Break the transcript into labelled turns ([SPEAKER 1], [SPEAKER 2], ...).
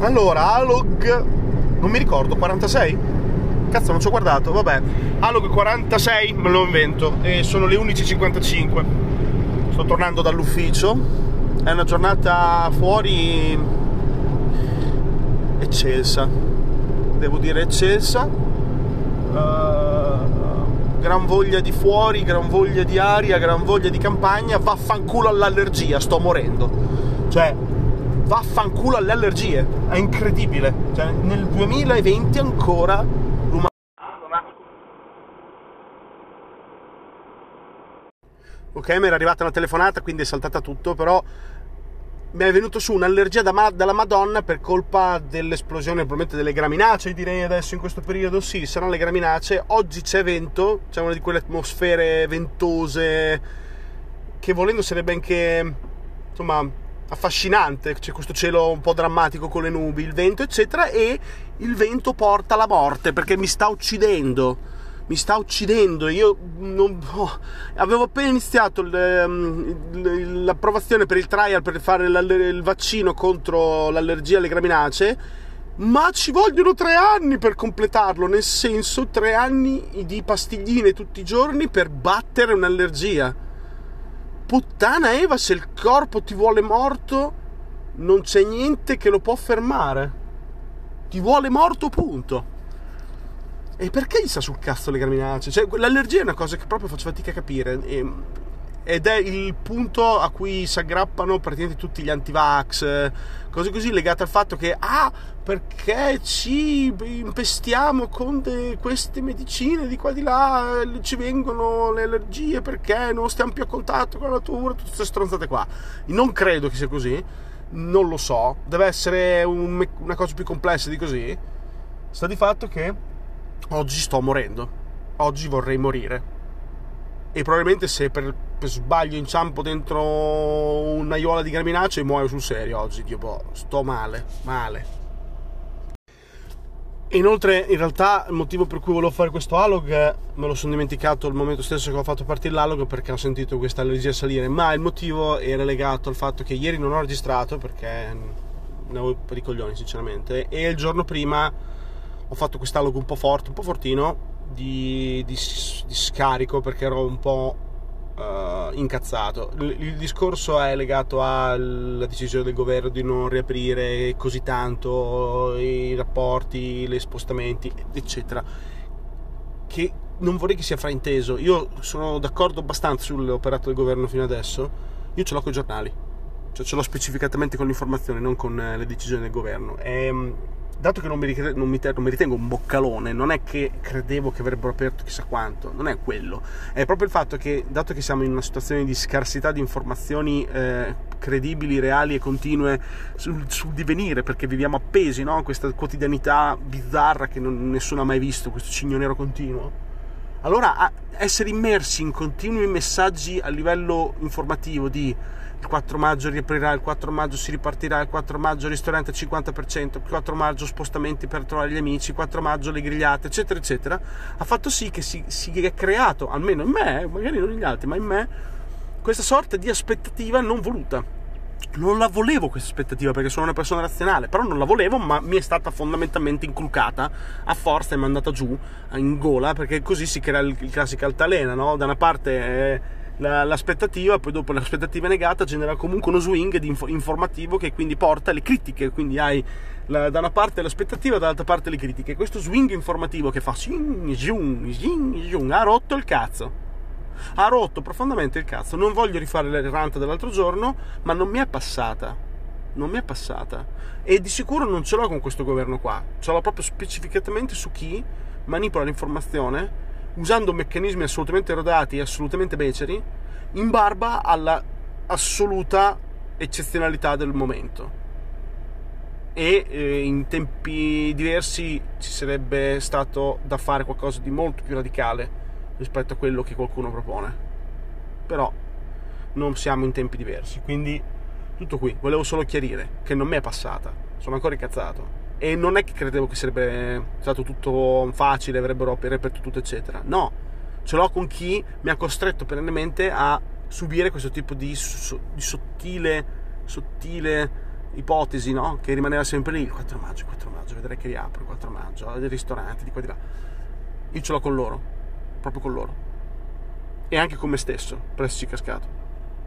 [SPEAKER 1] Allora, Alog... Non mi ricordo, 46? Cazzo, non ci ho guardato, vabbè. Alog 46, me lo invento. E sono le 11.55. Sto tornando dall'ufficio. È una giornata fuori eccelsa. Devo dire eccelsa. Uh, gran voglia di fuori, gran voglia di aria, gran voglia di campagna. Vaffanculo all'allergia, sto morendo. Cioè, vaffanculo alle allergie. È incredibile. Cioè, nel 2020 ancora l'umanità. Ok, mi era arrivata una telefonata, quindi è saltata tutto, però mi è venuto su un'allergia da dalla Madonna per colpa dell'esplosione probabilmente delle graminacee, direi adesso in questo periodo. Sì, saranno le graminacee. Oggi c'è vento, c'è una di quelle atmosfere ventose che volendo sarebbe anche insomma affascinante, c'è questo cielo un po' drammatico con le nubi, il vento eccetera e il vento porta alla morte perché mi sta uccidendo mi sta uccidendo. Io non, oh, avevo appena iniziato ehm, l'approvazione per il trial per fare il vaccino contro l'allergia alle graminacee. Ma ci vogliono tre anni per completarlo, nel senso tre anni di pastigline tutti i giorni per battere un'allergia. Puttana Eva, se il corpo ti vuole morto, non c'è niente che lo può fermare. Ti vuole morto, punto. E perché gli sta sul cazzo le graminacee? Cioè, l'allergia è una cosa che proprio faccio fatica a capire. E, ed è il punto a cui si aggrappano praticamente tutti gli antivax, cose così legate al fatto che, ah, perché ci impestiamo con de, queste medicine di qua di là, ci vengono le allergie, perché non stiamo più a contatto con la natura, tutte queste stronzate qua. Non credo che sia così, non lo so, deve essere un, una cosa più complessa di così. Sta di fatto che oggi sto morendo, oggi vorrei morire. E probabilmente se per, per sbaglio inciampo dentro un'aiola di graminacee muoio sul serio oggi, tipo, sto male, male. E inoltre, in realtà, il motivo per cui volevo fare questo alog me lo sono dimenticato al momento stesso che ho fatto partire l'alog perché ho sentito questa allergia salire. Ma il motivo era legato al fatto che ieri non ho registrato perché ne avevo per i coglioni, sinceramente. E il giorno prima ho fatto quest'alog un po' forte, un po' fortino di, di, di scarico perché ero un po' uh, incazzato. Il, il, discorso è legato alla decisione del governo di non riaprire così tanto i rapporti, gli spostamenti, eccetera. Che non vorrei che sia frainteso. Io sono d'accordo abbastanza sull'operato del governo fino adesso. Io ce l'ho con i giornali, cioè ce l'ho specificatamente con l'informazione, non con le decisioni del governo. E, ehm, dato che non mi, non, mi, non mi, ritengo un boccalone, non è che credevo che avrebbero aperto chissà quanto, non è quello, è proprio il fatto che, dato che siamo in una situazione di scarsità di informazioni eh, credibili, reali e continue sul, sul divenire, perché viviamo appesi no? a questa quotidianità bizzarra che non, nessuno ha mai visto, questo cigno nero continuo. Allora, essere immersi in continui messaggi a livello informativo di il 4 maggio riaprirà, il 4 maggio si ripartirà, il 4 maggio ristorante al 50%, il 4 maggio spostamenti per trovare gli amici, il 4 maggio le grigliate, eccetera, eccetera, ha fatto sì che si, si è creato, almeno in me, magari non negli altri, ma in me, questa sorta di aspettativa non voluta. Non la volevo questa aspettativa perché sono una persona razionale, però non la volevo, ma mi è stata fondamentalmente inculcata a forza e mandata giù in gola perché così si crea il, il classico altalena, no? Da una parte. Eh, la, l'aspettativa, poi dopo l'aspettativa negata genera comunque uno swing inf- informativo che quindi porta alle critiche, quindi hai la, da una parte l'aspettativa, dall'altra parte le critiche. Questo swing informativo che fa zing, zing, zing, zing, ha rotto il cazzo. Ha rotto profondamente il cazzo. Non voglio rifare la rant dell'altro giorno, ma non mi è passata. Non mi è passata. E di sicuro non ce l'ho con questo governo qua. Ce l'ho proprio specificatamente su chi manipola l'informazione usando meccanismi assolutamente rodati e assolutamente beceri, in barba alla assoluta eccezionalità del momento. E eh, in tempi diversi ci sarebbe stato da fare qualcosa di molto più radicale rispetto a quello che qualcuno propone. Però non siamo in tempi diversi, quindi tutto qui. Volevo solo chiarire che non mi è passata, sono ancora incazzato. E non è che credevo che sarebbe stato tutto facile, avrebbero aperto tutto, eccetera. No, ce l'ho con chi mi ha costretto perennemente a subire questo tipo di, so, di sottile, sottile ipotesi, no? Che rimaneva sempre lì il 4 maggio, 4 maggio, vedrai che riapro il 4 maggio, il ristorante di qua di là. Io ce l'ho con loro, proprio con loro. E anche con me stesso presso cascato